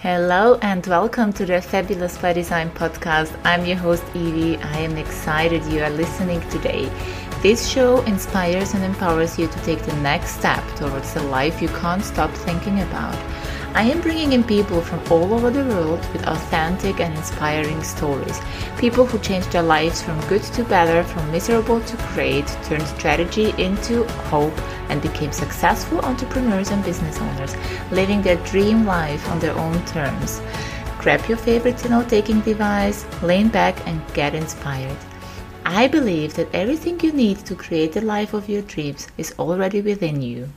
Hello and welcome to the Fabulous by Design podcast. I'm your host Evie. I am excited you are listening today. This show inspires and empowers you to take the next step towards the life you can't stop thinking about. I am bringing in people from all over the world with authentic and inspiring stories. People who changed their lives from good to better, from miserable to great, turned strategy into hope, and became successful entrepreneurs and business owners, living their dream life on their own terms. Grab your favorite note taking device, lean back, and get inspired. I believe that everything you need to create the life of your dreams is already within you.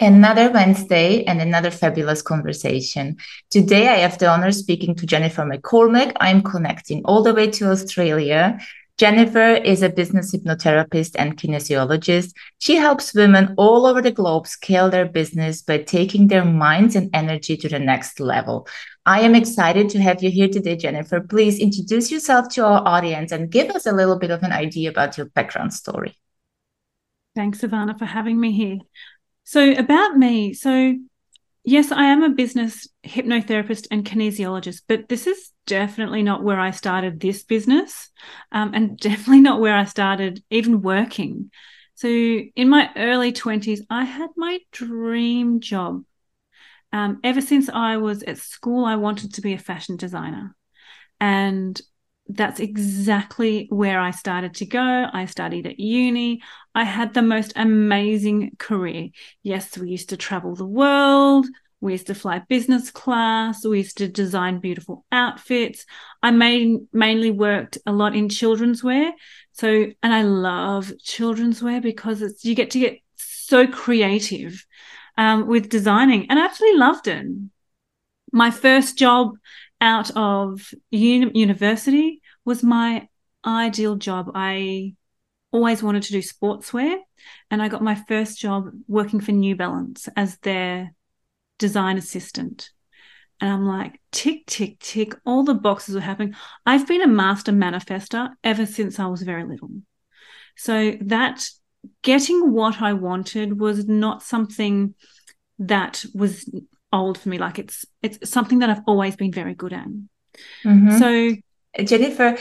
Another Wednesday and another fabulous conversation. Today, I have the honor of speaking to Jennifer McCormack. I'm connecting all the way to Australia. Jennifer is a business hypnotherapist and kinesiologist. She helps women all over the globe scale their business by taking their minds and energy to the next level. I am excited to have you here today, Jennifer. Please introduce yourself to our audience and give us a little bit of an idea about your background story. Thanks, Ivana, for having me here. So, about me. So, yes, I am a business hypnotherapist and kinesiologist, but this is definitely not where I started this business um, and definitely not where I started even working. So, in my early 20s, I had my dream job. Um, ever since I was at school, I wanted to be a fashion designer. And that's exactly where I started to go. I studied at uni. I had the most amazing career. Yes, we used to travel the world. We used to fly business class. We used to design beautiful outfits. I main, mainly worked a lot in children's wear. So, and I love children's wear because it's you get to get so creative um, with designing, and I actually loved it. My first job out of uni- university was my ideal job. I always wanted to do sportswear, and I got my first job working for New Balance as their design assistant. And I'm like, tick, tick, tick, all the boxes are happening. I've been a master manifester ever since I was very little. So that getting what I wanted was not something that was old for me. Like it's it's something that I've always been very good at. Mm-hmm. So Jennifer,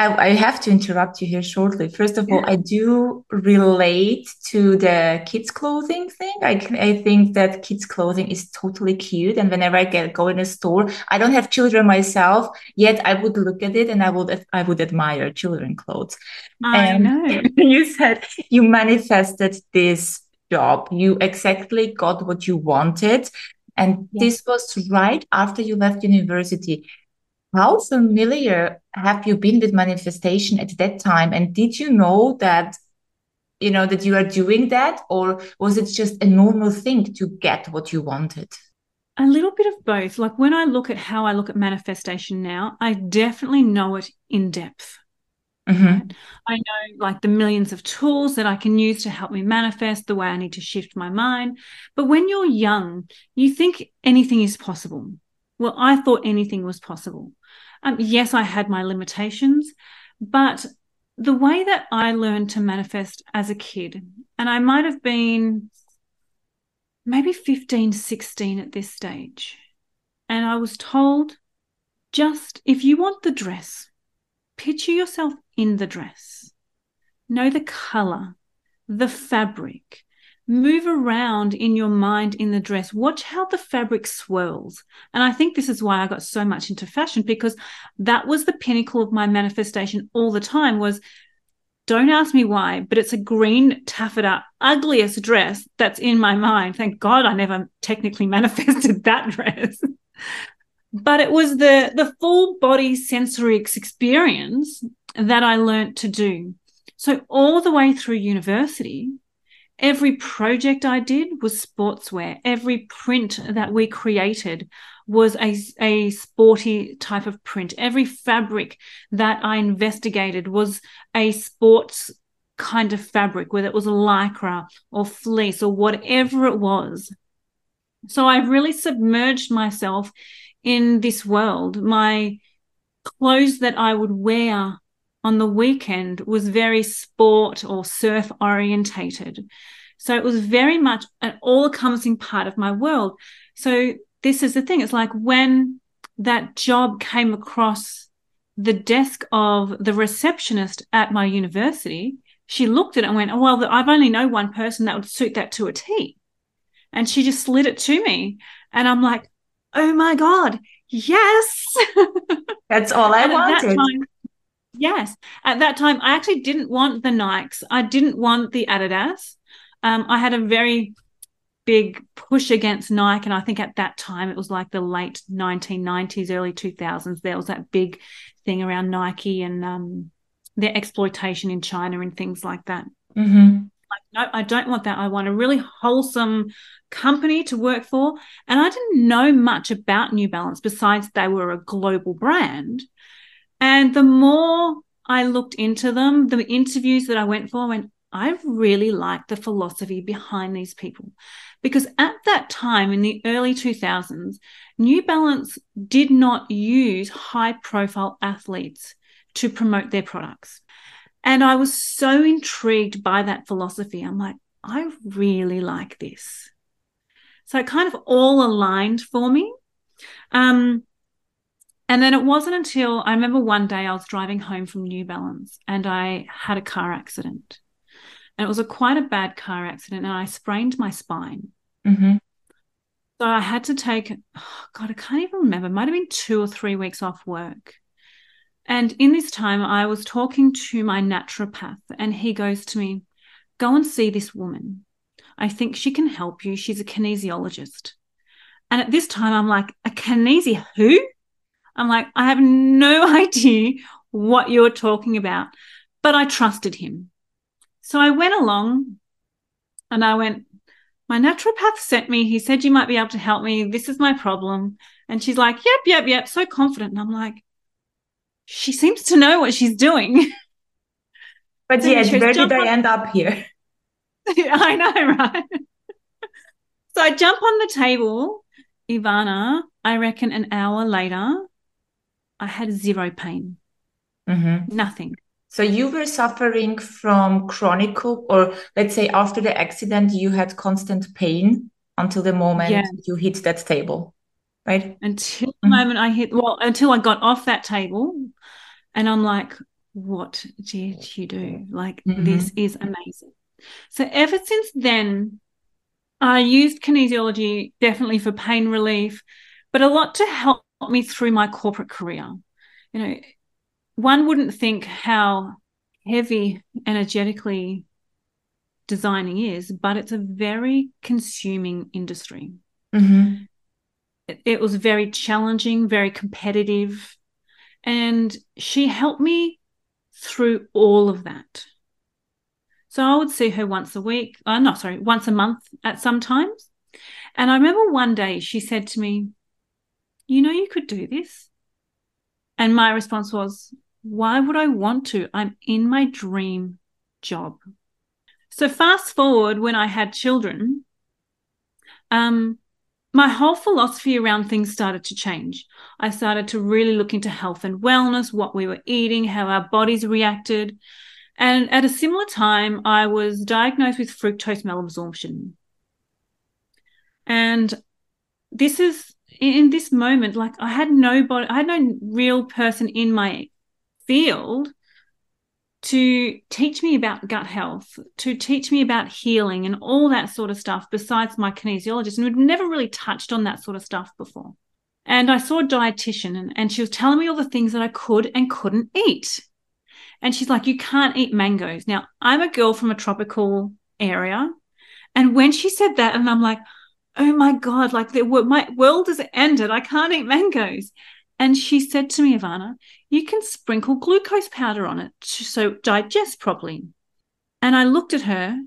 I, I, have to interrupt you here shortly. First of all, I do relate to the kids' clothing thing. I, I think that kids' clothing is totally cute. And whenever I get go in a store, I don't have children myself, yet I would look at it and I would I would admire children clothes. I and know. You said you manifested this job. You exactly got what you wanted. And this was right after you left university. How familiar have you been with manifestation at that time? And did you know that, you know, that you are doing that? Or was it just a normal thing to get what you wanted? A little bit of both. Like when I look at how I look at manifestation now, I definitely know it in depth. Mm-hmm. I know like the millions of tools that I can use to help me manifest the way I need to shift my mind. But when you're young, you think anything is possible. Well, I thought anything was possible. Um, yes, I had my limitations, but the way that I learned to manifest as a kid, and I might have been maybe 15, 16 at this stage, and I was told just if you want the dress, picture yourself in the dress, know the color, the fabric, move around in your mind in the dress. Watch how the fabric swirls. And i think this is why i got so much into fashion because that was the pinnacle of my manifestation all the time was don't ask me why but it's a green taffeta ugliest dress that's in my mind. Thank god i never technically manifested that dress. But it was the the full body sensory experience that i learned to do. So all the way through university Every project I did was sportswear. Every print that we created was a, a sporty type of print. Every fabric that I investigated was a sports kind of fabric, whether it was lycra or fleece or whatever it was. So I really submerged myself in this world. My clothes that I would wear on the weekend was very sport or surf orientated. So it was very much an all encompassing part of my world. So this is the thing. It's like when that job came across the desk of the receptionist at my university, she looked at it and went, Oh, well, I've only know one person that would suit that to a T. And she just slid it to me. And I'm like, Oh my God, yes. That's all I wanted. Time, yes. At that time, I actually didn't want the Nikes. I didn't want the Adidas. Um, I had a very big push against Nike. And I think at that time it was like the late 1990s, early 2000s. There was that big thing around Nike and um, their exploitation in China and things like that. Mm-hmm. Like, no, I don't want that. I want a really wholesome company to work for. And I didn't know much about New Balance besides they were a global brand. And the more I looked into them, the interviews that I went for, I went, I really like the philosophy behind these people. Because at that time in the early 2000s, New Balance did not use high profile athletes to promote their products. And I was so intrigued by that philosophy. I'm like, I really like this. So it kind of all aligned for me. Um, and then it wasn't until I remember one day I was driving home from New Balance and I had a car accident. And it was a quite a bad car accident and I sprained my spine. Mm-hmm. So I had to take, oh God, I can't even remember, it might have been two or three weeks off work. And in this time, I was talking to my naturopath, and he goes to me, Go and see this woman. I think she can help you. She's a kinesiologist. And at this time, I'm like, A kinesi who? I'm like, I have no idea what you're talking about, but I trusted him. So I went along and I went, My naturopath sent me. He said you might be able to help me. This is my problem. And she's like, Yep, yep, yep. So confident. And I'm like, she seems to know what she's doing. But yeah, where did I end up here? I know, right? so I jump on the table, Ivana. I reckon an hour later, I had zero pain, mm-hmm. nothing. So you were suffering from chronic, or let's say after the accident, you had constant pain until the moment yeah. you hit that table, right? Until mm-hmm. the moment I hit, well, until I got off that table, and I'm like, what did you do? Like, mm-hmm. this is amazing. So, ever since then, I used kinesiology definitely for pain relief, but a lot to help me through my corporate career. You know, one wouldn't think how heavy energetically designing is, but it's a very consuming industry. Mm-hmm. It, it was very challenging, very competitive. And she helped me through all of that. So I would see her once a week, uh, no, sorry, once a month at some times. And I remember one day she said to me, You know, you could do this. And my response was, Why would I want to? I'm in my dream job. So fast forward when I had children, um, my whole philosophy around things started to change. I started to really look into health and wellness, what we were eating, how our bodies reacted. And at a similar time, I was diagnosed with fructose malabsorption. And this is in this moment, like I had nobody, I had no real person in my field to teach me about gut health, to teach me about healing and all that sort of stuff, besides my kinesiologist. And we'd never really touched on that sort of stuff before. And I saw a dietitian and, and she was telling me all the things that I could and couldn't eat. And she's like, You can't eat mangoes. Now, I'm a girl from a tropical area. And when she said that, and I'm like, Oh my God, like the, my world has ended. I can't eat mangoes. And she said to me, Ivana, you can sprinkle glucose powder on it to, so it digests properly. And I looked at her,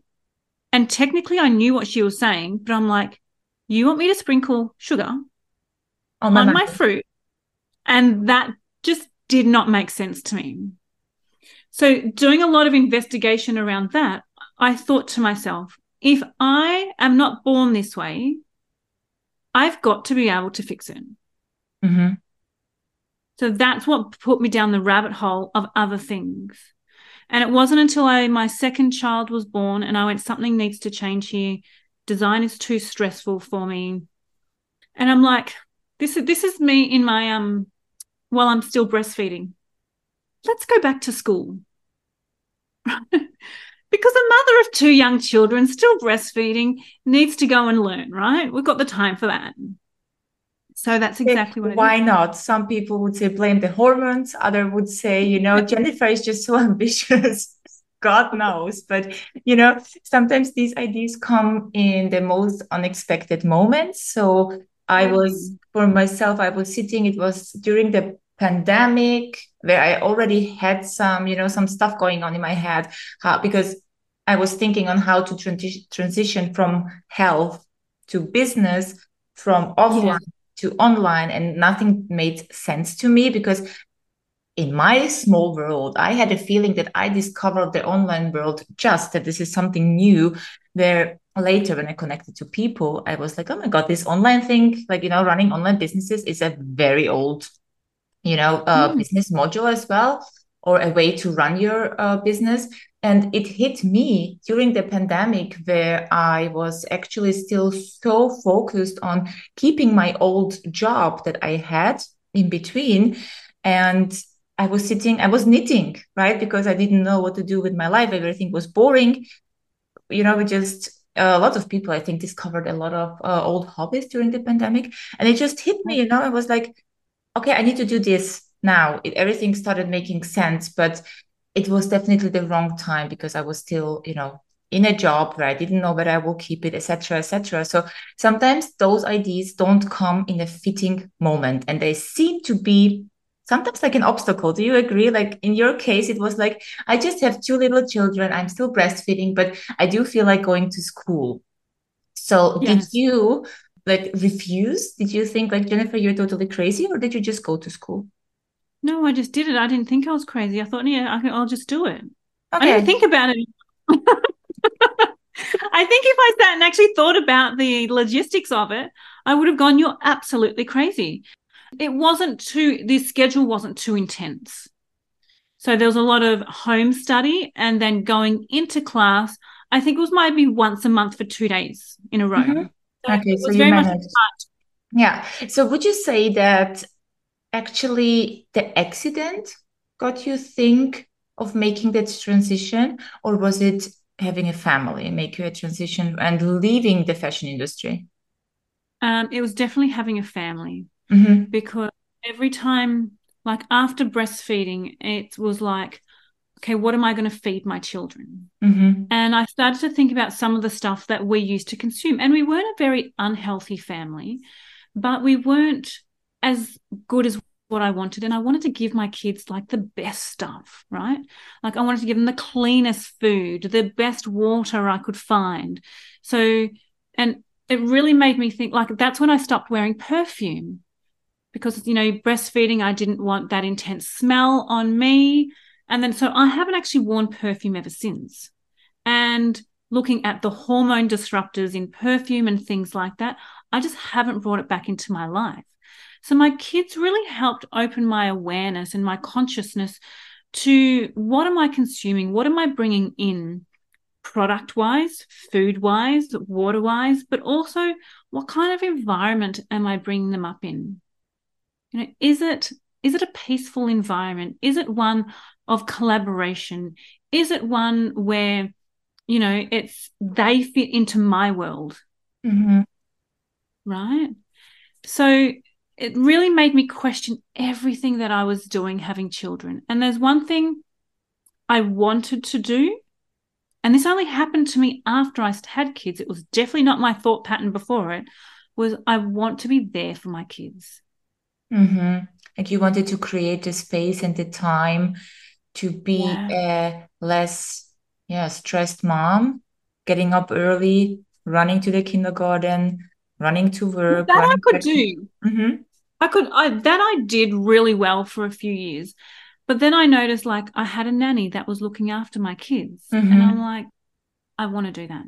and technically I knew what she was saying, but I'm like, you want me to sprinkle sugar on, my, my fruit? And that just did not make sense to me. So, doing a lot of investigation around that, I thought to myself, if I am not born this way, I've got to be able to fix it. Mm-hmm. So that's what put me down the rabbit hole of other things. And it wasn't until I my second child was born and I went, something needs to change here. Design is too stressful for me. And I'm like, this is this is me in my um while I'm still breastfeeding. Let's go back to school. because a mother of two young children still breastfeeding needs to go and learn, right? We've got the time for that. So that's exactly what. Why not? Some people would say blame the hormones. Other would say, you know, Jennifer is just so ambitious. God knows, but you know, sometimes these ideas come in the most unexpected moments. So I was for myself. I was sitting. It was during the pandemic where I already had some, you know, some stuff going on in my head how, because I was thinking on how to transi- transition from health to business, from offline yeah to online and nothing made sense to me because in my small world i had a feeling that i discovered the online world just that this is something new where later when i connected to people i was like oh my god this online thing like you know running online businesses is a very old you know uh, mm. business module as well or a way to run your uh, business and it hit me during the pandemic, where I was actually still so focused on keeping my old job that I had in between. And I was sitting, I was knitting, right? Because I didn't know what to do with my life. Everything was boring. You know, we just, a lot of people, I think, discovered a lot of uh, old hobbies during the pandemic. And it just hit me, you know, I was like, okay, I need to do this now. It, everything started making sense. But it was definitely the wrong time because I was still, you know, in a job where I didn't know whether I will keep it, etc., etc. So sometimes those ideas don't come in a fitting moment, and they seem to be sometimes like an obstacle. Do you agree? Like in your case, it was like I just have two little children. I'm still breastfeeding, but I do feel like going to school. So yes. did you like refuse? Did you think like Jennifer, you're totally crazy, or did you just go to school? No, I just did it. I didn't think I was crazy. I thought, yeah, I, will just do it. Okay. I didn't think about it. I think if I sat and actually thought about the logistics of it, I would have gone, you're absolutely crazy. It wasn't too, the schedule wasn't too intense. So there was a lot of home study and then going into class. I think it was maybe once a month for two days in a row. Mm-hmm. Okay, so you managed. Yeah. So would you say that actually the accident got you think of making that transition or was it having a family make you a transition and leaving the fashion industry um, it was definitely having a family mm-hmm. because every time like after breastfeeding it was like okay what am i going to feed my children mm-hmm. and i started to think about some of the stuff that we used to consume and we weren't a very unhealthy family but we weren't as good as what I wanted. And I wanted to give my kids like the best stuff, right? Like I wanted to give them the cleanest food, the best water I could find. So, and it really made me think like that's when I stopped wearing perfume because, you know, breastfeeding, I didn't want that intense smell on me. And then so I haven't actually worn perfume ever since. And looking at the hormone disruptors in perfume and things like that, I just haven't brought it back into my life. So my kids really helped open my awareness and my consciousness to what am I consuming? What am I bringing in? product wise, food wise, water wise, but also what kind of environment am I bringing them up in? You know, is it is it a peaceful environment? Is it one of collaboration? Is it one where you know it's they fit into my world? Mm-hmm. Right. So it really made me question everything that I was doing having children. And there's one thing I wanted to do, and this only happened to me after I had kids. It was definitely not my thought pattern before it. Was I want to be there for my kids. Mm-hmm. Like you wanted to create the space and the time to be yeah. a less, yeah, stressed mom, getting up early, running to the kindergarten, running to work. That I could do. Mm-hmm. I could. I that I did really well for a few years, but then I noticed like I had a nanny that was looking after my kids, mm-hmm. and I'm like, I want to do that.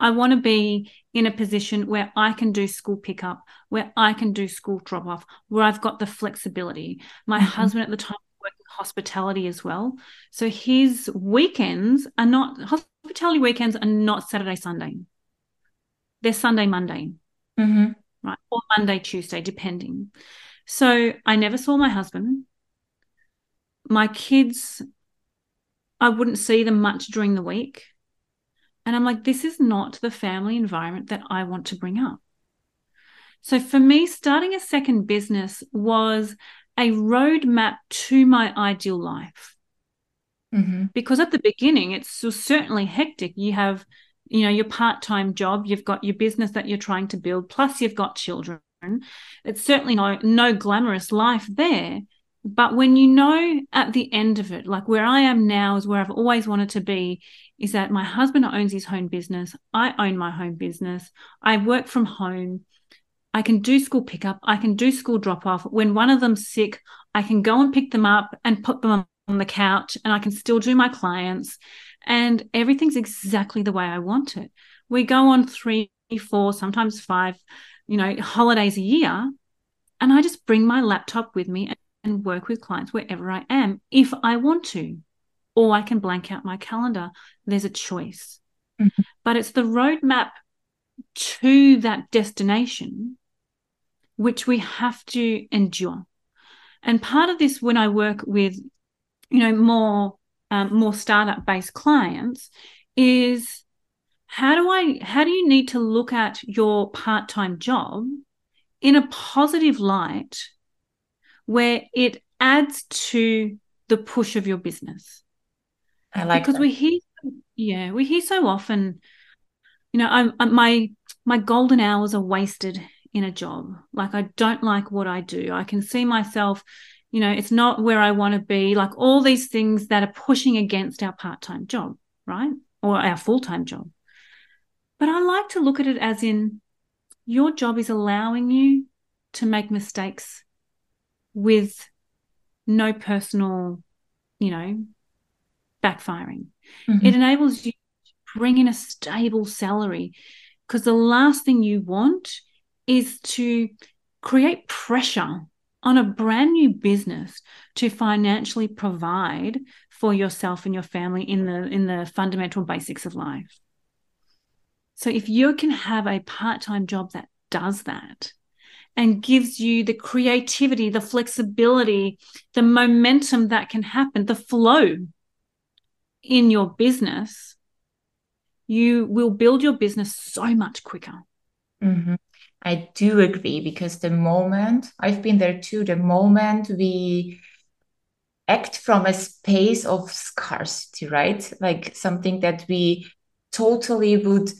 I want to be in a position where I can do school pickup, where I can do school drop off, where I've got the flexibility. My mm-hmm. husband at the time worked in hospitality as well. So his weekends are not hospitality weekends are not Saturday, Sunday they're Sunday, Monday. Mm-hmm. right? Or Monday, Tuesday, depending. So I never saw my husband. My kids, I wouldn't see them much during the week. And I'm like, this is not the family environment that I want to bring up. So for me, starting a second business was a roadmap to my ideal life. Mm-hmm. Because at the beginning, it's certainly hectic. You have, you know, your part time job, you've got your business that you're trying to build, plus you've got children. It's certainly no, no glamorous life there. But when you know at the end of it, like where I am now is where I've always wanted to be, is that my husband owns his home business. I own my home business. I work from home. I can do school pickup. I can do school drop off. When one of them's sick, I can go and pick them up and put them on the couch and I can still do my clients. And everything's exactly the way I want it. We go on three, four, sometimes five, you know, holidays a year. And I just bring my laptop with me and work with clients wherever I am if I want to. Or I can blank out my calendar. There's a choice. Mm-hmm. But it's the roadmap to that destination which we have to endure. And part of this, when I work with, you know, more um, more startup based clients, is how do I how do you need to look at your part time job in a positive light, where it adds to the push of your business? I like because that. we hear, yeah, we hear so often, you know, I'm, I'm my my golden hours are wasted in a job. Like I don't like what I do. I can see myself, you know, it's not where I want to be. Like all these things that are pushing against our part-time job, right? Or our full-time job. But I like to look at it as in your job is allowing you to make mistakes with no personal, you know, backfiring. Mm-hmm. It enables you to bring in a stable salary because the last thing you want is to create pressure on a brand new business to financially provide for yourself and your family in the in the fundamental basics of life. So if you can have a part-time job that does that and gives you the creativity, the flexibility, the momentum that can happen, the flow in your business, you will build your business so much quicker. Mm-hmm. I do agree because the moment I've been there too, the moment we act from a space of scarcity, right? Like something that we totally would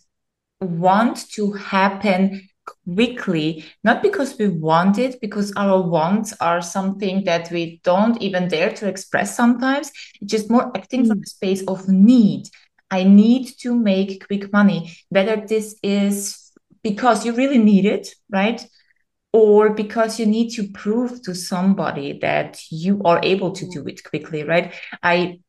want to happen quickly, not because we want it, because our wants are something that we don't even dare to express sometimes, just more acting mm. from a space of need. I need to make quick money, whether this is because you really need it, right? Or because you need to prove to somebody that you are able to do it quickly, right? I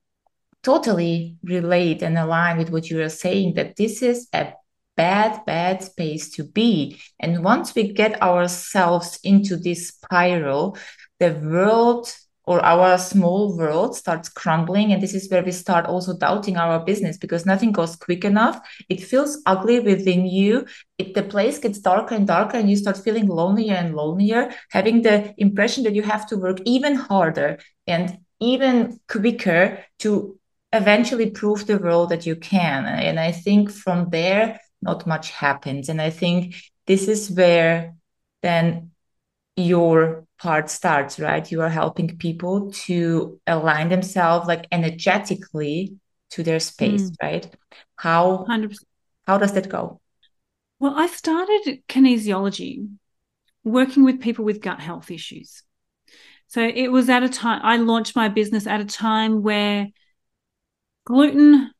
totally relate and align with what you are saying that this is a bad, bad space to be. And once we get ourselves into this spiral, the world or our small world starts crumbling and this is where we start also doubting our business because nothing goes quick enough. It feels ugly within you. It, the place gets darker and darker and you start feeling lonelier and lonelier having the impression that you have to work even harder and even quicker to eventually prove the world that you can. And i think from there not much happens. And i think this is where then your part starts, right? You are helping people to align themselves like energetically to their space, mm. right? How 100%. how does that go? Well, I started kinesiology working with people with gut health issues. So it was at a time I launched my business at a time where gluten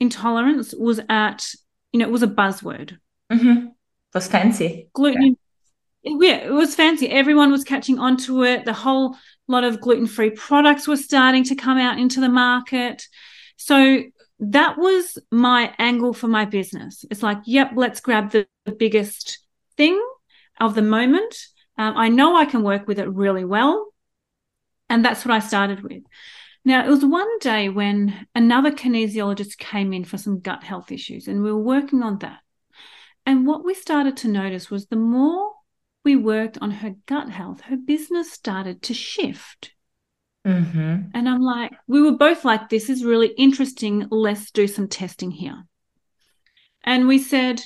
intolerance was at, you know, it was a buzzword. Mm-hmm. It was fancy. Gluten yeah yeah, it was fancy. Everyone was catching on to it. The whole lot of gluten free products were starting to come out into the market. So that was my angle for my business. It's like, yep, let's grab the, the biggest thing of the moment. Um, I know I can work with it really well. And that's what I started with. Now, it was one day when another kinesiologist came in for some gut health issues, and we were working on that. And what we started to notice was the more we worked on her gut health, her business started to shift. Mm-hmm. And I'm like, we were both like, this is really interesting. Let's do some testing here. And we said,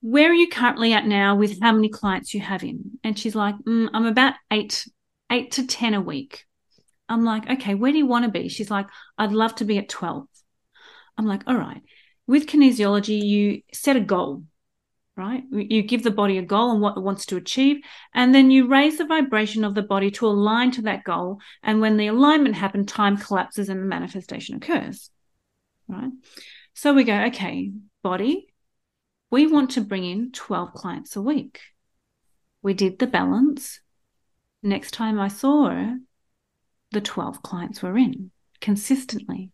where are you currently at now with how many clients you have in? And she's like, mm, I'm about eight, eight to 10 a week. I'm like, okay, where do you want to be? She's like, I'd love to be at 12. I'm like, all right. With kinesiology, you set a goal right? You give the body a goal and what it wants to achieve, and then you raise the vibration of the body to align to that goal. And when the alignment happens, time collapses and the manifestation occurs, right? So we go, okay, body, we want to bring in 12 clients a week. We did the balance. Next time I saw her, the 12 clients were in consistently.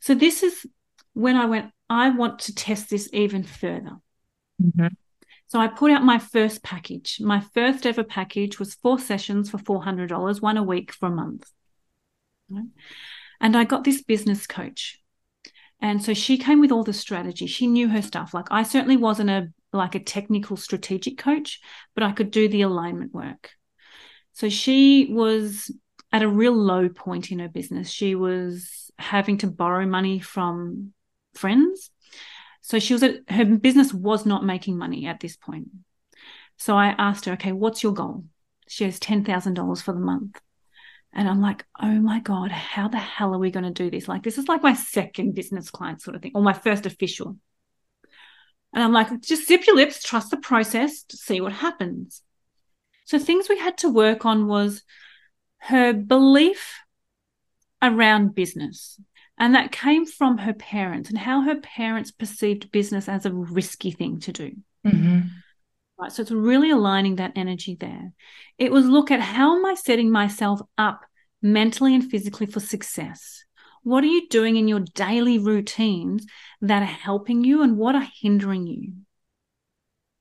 So this is when I went, I want to test this even further. Mm-hmm. So I put out my first package. My first ever package was four sessions for $400, one a week for a month. And I got this business coach. And so she came with all the strategy. She knew her stuff. Like I certainly wasn't a like a technical strategic coach, but I could do the alignment work. So she was at a real low point in her business. She was having to borrow money from friends so she was at, her business was not making money at this point. So I asked her, okay, what's your goal? She has $10,000 for the month. And I'm like, oh my God, how the hell are we going to do this? Like, this is like my second business client sort of thing, or my first official. And I'm like, just zip your lips, trust the process, to see what happens. So, things we had to work on was her belief around business. And that came from her parents and how her parents perceived business as a risky thing to do. Mm-hmm. Right. So it's really aligning that energy there. It was look at how am I setting myself up mentally and physically for success? What are you doing in your daily routines that are helping you and what are hindering you?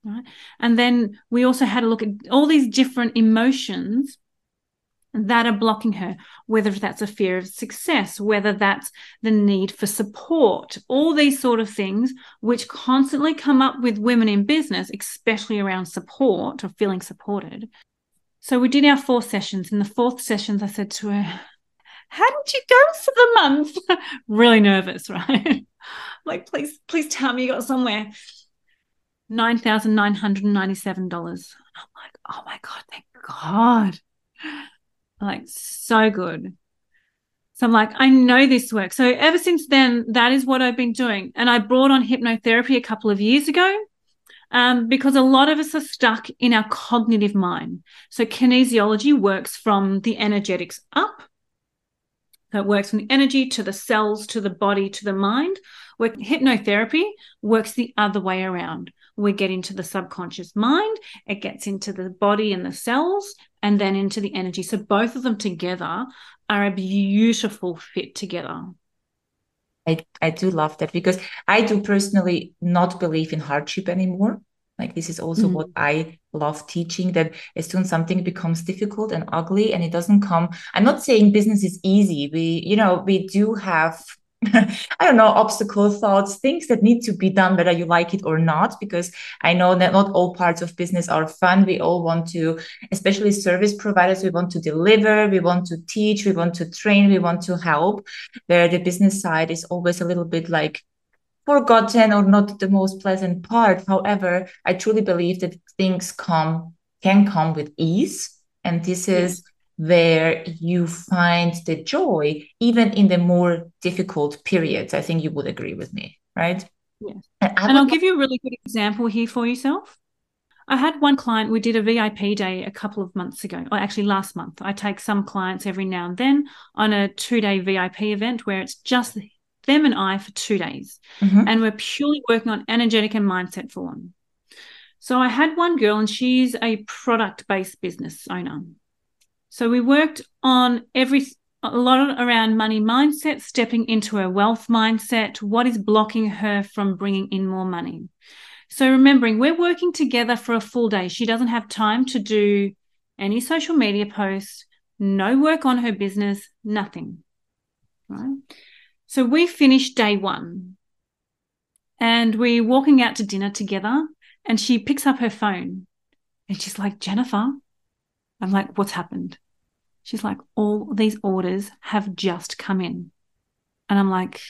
Right. And then we also had a look at all these different emotions that are blocking her, whether that's a fear of success, whether that's the need for support, all these sort of things, which constantly come up with women in business, especially around support or feeling supported. So we did our four sessions. In the fourth sessions, I said to her, How did you go for the month? really nervous, right? like, please, please tell me you got somewhere. $9,997. I'm like, oh my God, thank God like so good. So I'm like, I know this works. So ever since then, that is what I've been doing. And I brought on hypnotherapy a couple of years ago um, because a lot of us are stuck in our cognitive mind. So kinesiology works from the energetics up. It works from the energy to the cells, to the body, to the mind. Where hypnotherapy works the other way around we get into the subconscious mind, it gets into the body and the cells, and then into the energy. So both of them together are a beautiful fit together. I, I do love that because I do personally not believe in hardship anymore. Like this is also mm. what I love teaching that as soon as something becomes difficult and ugly and it doesn't come, I'm not saying business is easy. We, you know, we do have I don't know, obstacle thoughts, things that need to be done, whether you like it or not, because I know that not all parts of business are fun. We all want to, especially service providers, we want to deliver, we want to teach, we want to train, we want to help, where the business side is always a little bit like forgotten or not the most pleasant part. However, I truly believe that things come, can come with ease. And this is where you find the joy even in the more difficult periods. I think you would agree with me, right? Yes. And, and I'll give you a really good example here for yourself. I had one client, we did a VIP day a couple of months ago, or actually last month. I take some clients every now and then on a two day VIP event where it's just them and I for two days. Mm-hmm. And we're purely working on energetic and mindset for one. So I had one girl, and she's a product based business owner. So we worked on every a lot around money mindset, stepping into a wealth mindset, what is blocking her from bringing in more money. So remembering we're working together for a full day. She doesn't have time to do any social media posts, no work on her business, nothing. Right? So we finished day 1. and we're walking out to dinner together and she picks up her phone and she's like, Jennifer, I'm like, what's happened? She's like, all these orders have just come in. And I'm like,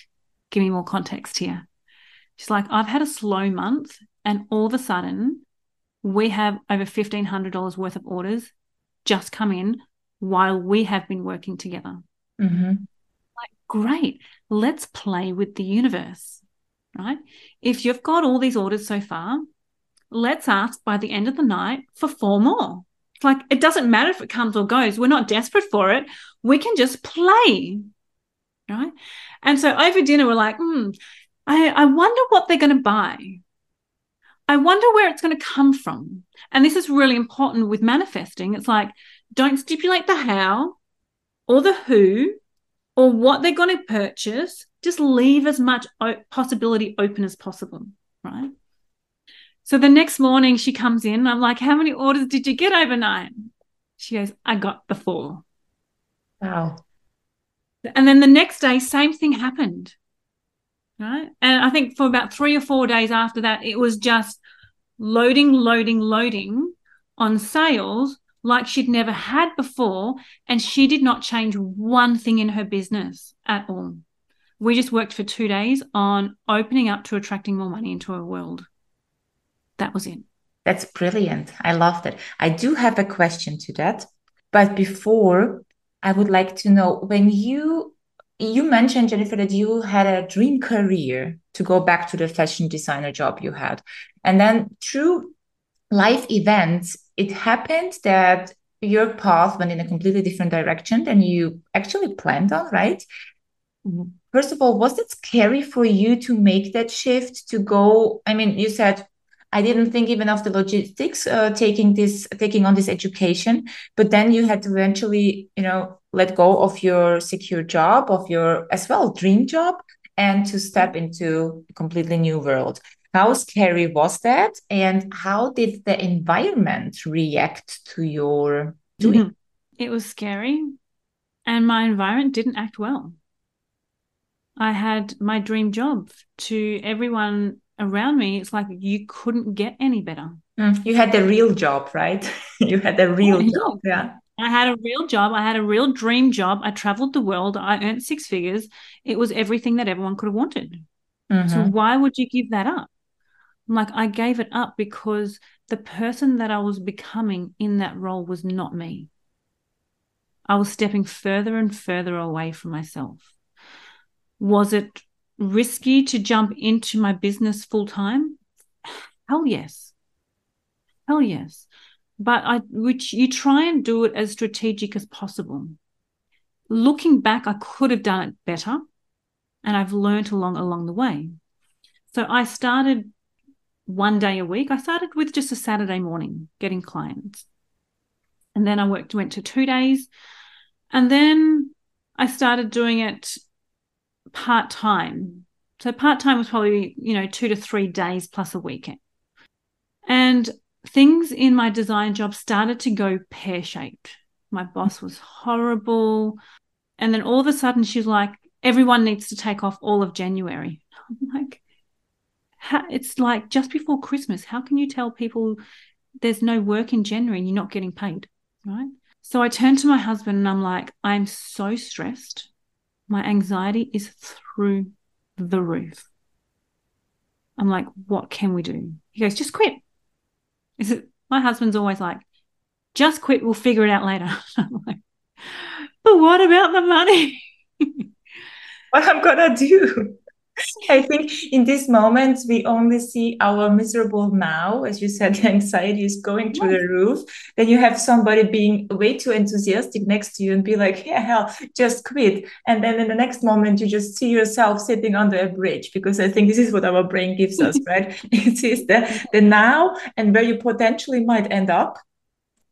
give me more context here. She's like, I've had a slow month and all of a sudden we have over $1,500 worth of orders just come in while we have been working together. Mm-hmm. Like, great, let's play with the universe, right? If you've got all these orders so far, let's ask by the end of the night for four more. Like, it doesn't matter if it comes or goes. We're not desperate for it. We can just play, right? And so over dinner, we're like, hmm, I, I wonder what they're going to buy. I wonder where it's going to come from. And this is really important with manifesting. It's like, don't stipulate the how or the who or what they're going to purchase. Just leave as much possibility open as possible, right? So the next morning she comes in. I'm like, How many orders did you get overnight? She goes, I got the four. Wow. And then the next day, same thing happened right? And I think for about three or four days after that, it was just loading, loading, loading on sales like she'd never had before. And she did not change one thing in her business at all. We just worked for two days on opening up to attracting more money into her world. That was it. That's brilliant. I love that. I do have a question to that. But before, I would like to know when you you mentioned jennifer that you had a dream career to go back to the fashion designer job you had and then through life events it happened that your path went in a completely different direction than you actually planned on right mm-hmm. first of all was it scary for you to make that shift to go i mean you said I didn't think even of the logistics, uh, taking this, taking on this education. But then you had to eventually, you know, let go of your secure job, of your as well dream job, and to step into a completely new world. How scary was that, and how did the environment react to your doing? Mm-hmm. It was scary, and my environment didn't act well. I had my dream job. To everyone around me, it's like you couldn't get any better. Mm, you had the real job, right? you had the real job. Yeah. I had a real job. I had a real dream job. I traveled the world. I earned six figures. It was everything that everyone could have wanted. Mm-hmm. So why would you give that up? like, I gave it up because the person that I was becoming in that role was not me. I was stepping further and further away from myself. Was it risky to jump into my business full time? Hell yes. Hell yes. But I which you try and do it as strategic as possible. Looking back, I could have done it better. And I've learned along along the way. So I started one day a week. I started with just a Saturday morning getting clients. And then I worked went to two days. And then I started doing it part time. So part time was probably, you know, two to three days plus a weekend. And things in my design job started to go pear shaped. My boss was horrible. And then all of a sudden she's like, everyone needs to take off all of January. I'm like, how, it's like just before Christmas. How can you tell people there's no work in January and you're not getting paid? Right. So I turned to my husband and I'm like, I'm so stressed. My anxiety is through the roof. I'm like, what can we do? He goes, just quit. Is it my husband's always like, just quit, we'll figure it out later. I'm like, but what about the money? what I'm gonna do? I think in these moments, we only see our miserable now. As you said, the anxiety is going through the roof. Then you have somebody being way too enthusiastic next to you and be like, yeah, hell, just quit. And then in the next moment, you just see yourself sitting under a bridge because I think this is what our brain gives us, right? it is the, the now and where you potentially might end up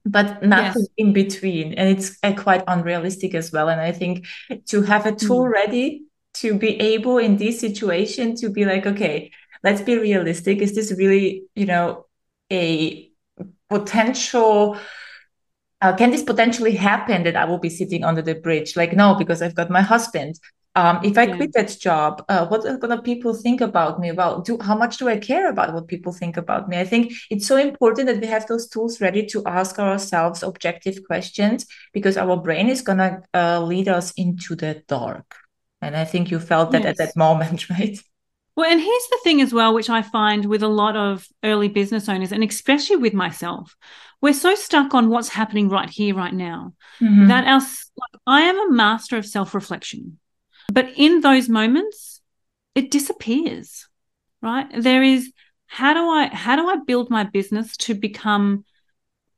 but nothing yes. in between and it's uh, quite unrealistic as well and i think to have a tool mm. ready to be able in this situation to be like, okay, let's be realistic. Is this really, you know, a potential? Uh, can this potentially happen that I will be sitting under the bridge? Like, no, because I've got my husband. um, if I yeah. quit that job, uh, what are gonna people think about me? Well, do how much do I care about what people think about me? I think it's so important that we have those tools ready to ask ourselves objective questions because our brain is gonna uh, lead us into the dark. And I think you felt that yes. at that moment, right? Well, and here's the thing as well, which I find with a lot of early business owners, and especially with myself, we're so stuck on what's happening right here, right now, mm-hmm. that our like, I am a master of self reflection, but in those moments, it disappears. Right? There is how do I how do I build my business to become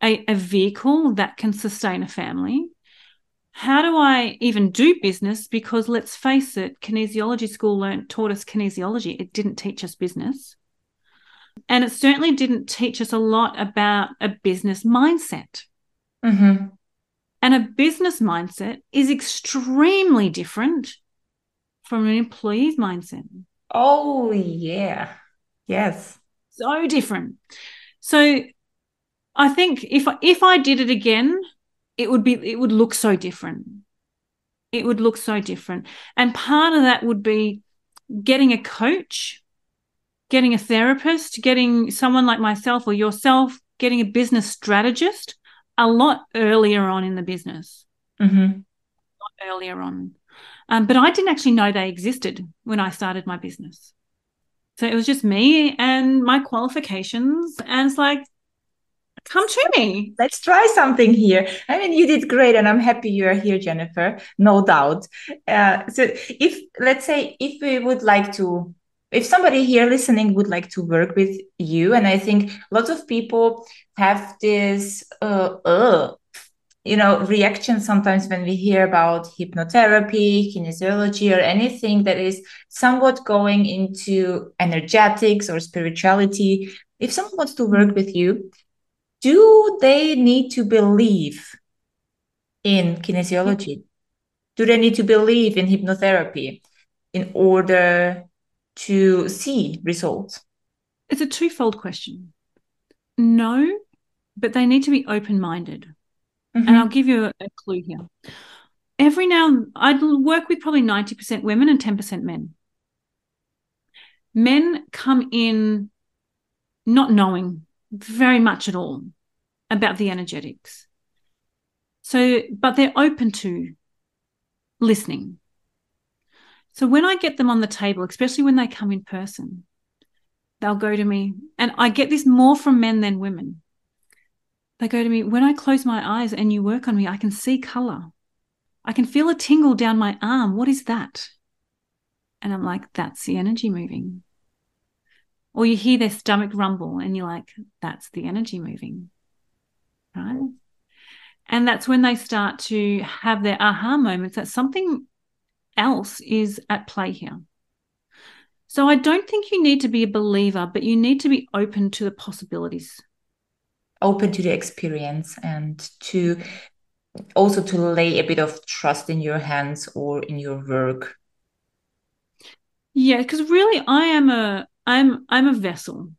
a, a vehicle that can sustain a family? How do I even do business? Because let's face it, kinesiology school learned taught us kinesiology. It didn't teach us business. And it certainly didn't teach us a lot about a business mindset. Mm-hmm. And a business mindset is extremely different from an employee's mindset. Oh, yeah. Yes. So different. So I think if if I did it again, it would be it would look so different. It would look so different. And part of that would be getting a coach getting a therapist getting someone like myself or yourself getting a business strategist a lot earlier on in the business. Mm-hmm. earlier on. Um, but i didn't actually know they existed when i started my business. So it was just me and my qualifications. And it's like come to me. Let's try something here. I mean, you did great, and I'm happy you are here, Jennifer. No doubt. Uh, so, if let's say if we would like to, if somebody here listening would like to work with you, and I think lots of people have this, uh, uh you know, reaction sometimes when we hear about hypnotherapy, kinesiology, or anything that is somewhat going into energetics or spirituality. If someone wants to work with you, do they need to believe in kinesiology? Do they need to believe in hypnotherapy in order to see results? It's a twofold question. No, but they need to be open minded. Mm-hmm. And I'll give you a, a clue here. Every now I work with probably 90% women and 10% men. Men come in not knowing very much at all about the energetics. So, but they're open to listening. So when I get them on the table, especially when they come in person, they'll go to me, and I get this more from men than women. They go to me, when I close my eyes and you work on me, I can see color. I can feel a tingle down my arm. What is that? And I'm like, that's the energy moving. Or you hear their stomach rumble and you're like, that's the energy moving. Right. And that's when they start to have their aha moments that something else is at play here. So I don't think you need to be a believer, but you need to be open to the possibilities. Open to the experience and to also to lay a bit of trust in your hands or in your work. Yeah, because really I am a I'm I'm a vessel.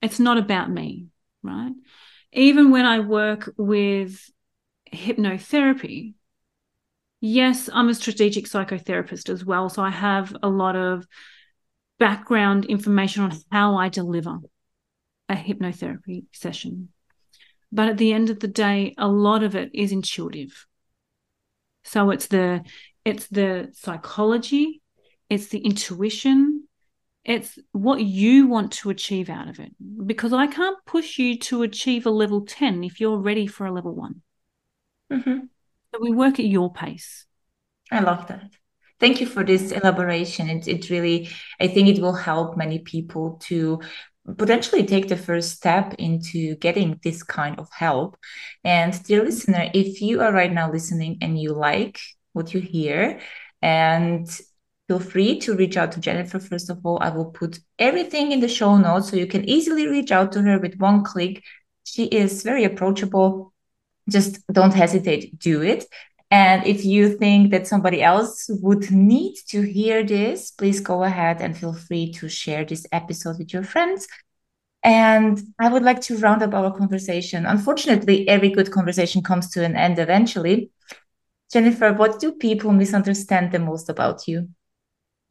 It's not about me, right? Even when I work with hypnotherapy, yes, I'm a strategic psychotherapist as well. So I have a lot of background information on how I deliver a hypnotherapy session. But at the end of the day, a lot of it is intuitive. So it's the it's the psychology, it's the intuition, it's what you want to achieve out of it. Because I can't push you to achieve a level 10 if you're ready for a level one. Mm-hmm. So we work at your pace. I love that. Thank you for this elaboration. It, it really, I think it will help many people to potentially take the first step into getting this kind of help. And dear listener, if you are right now listening and you like what you hear and feel free to reach out to Jennifer. First of all, I will put everything in the show notes so you can easily reach out to her with one click. She is very approachable. Just don't hesitate, do it. And if you think that somebody else would need to hear this, please go ahead and feel free to share this episode with your friends. And I would like to round up our conversation. Unfortunately, every good conversation comes to an end eventually. Jennifer, what do people misunderstand the most about you?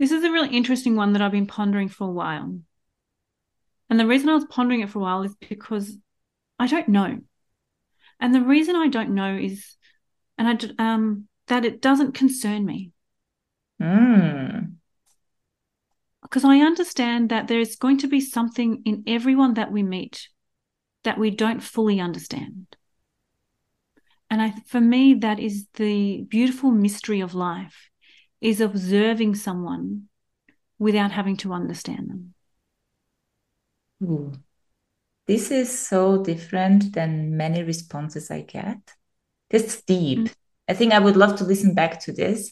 This is a really interesting one that I've been pondering for a while. And the reason I was pondering it for a while is because I don't know. And the reason I don't know is, and I um, that it doesn't concern me. Mm. Because I understand that there's going to be something in everyone that we meet that we don't fully understand. And I, for me, that is the beautiful mystery of life is observing someone without having to understand them. Ooh. This is so different than many responses I get. This is deep. Mm-hmm. I think I would love to listen back to this.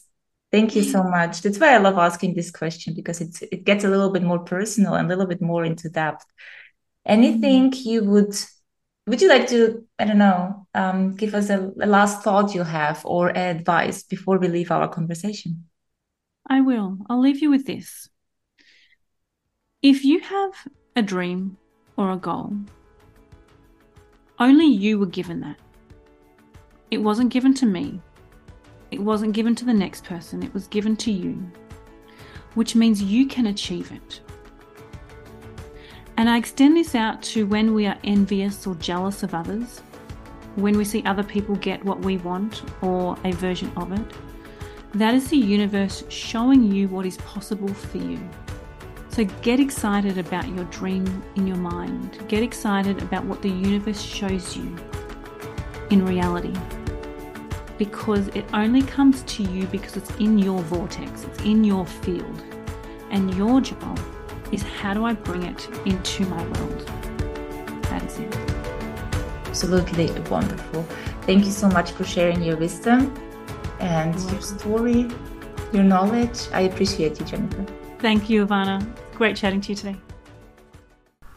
Thank you so much. That's why I love asking this question because it's it gets a little bit more personal and a little bit more into depth. Anything mm-hmm. you would would you like to i don't know um, give us a, a, last thought you have or advice before we leave our conversation i will. I'll leave you with this. If you have a dream or a goal only you were given that. It wasn't given to me. It wasn't given to the next person. It was given to you which means you can achieve it. And I extend this out to when we are envious or jealous of others, when we see other people get what we want or a version of it. That is the universe showing you what is possible for you. So get excited about your dream in your mind. Get excited about what the universe shows you in reality. Because it only comes to you because it's in your vortex, it's in your field. And your job is how do I bring it into my world? That is it. Absolutely wonderful. Thank you so much for sharing your wisdom and your story, your knowledge. I appreciate you, Jennifer. Thank you, Ivana. Great chatting to you today.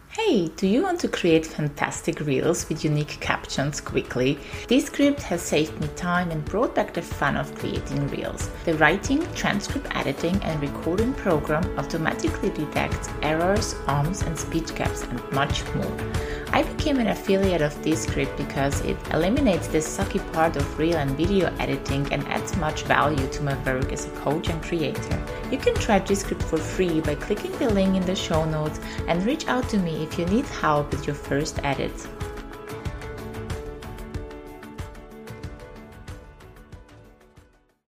Hey, do you want to create fantastic reels with unique captions quickly? Descript has saved me time and brought back the fun of creating reels. The writing, transcript editing, and recording program automatically detects errors, ums, and speech gaps, and much more. I became an affiliate of Descript because it eliminates the sucky part of reel and video editing and adds much value to my work as a coach and creator. You can try Descript for free by clicking the link in the show notes and reach out to me if you need help with your first edits.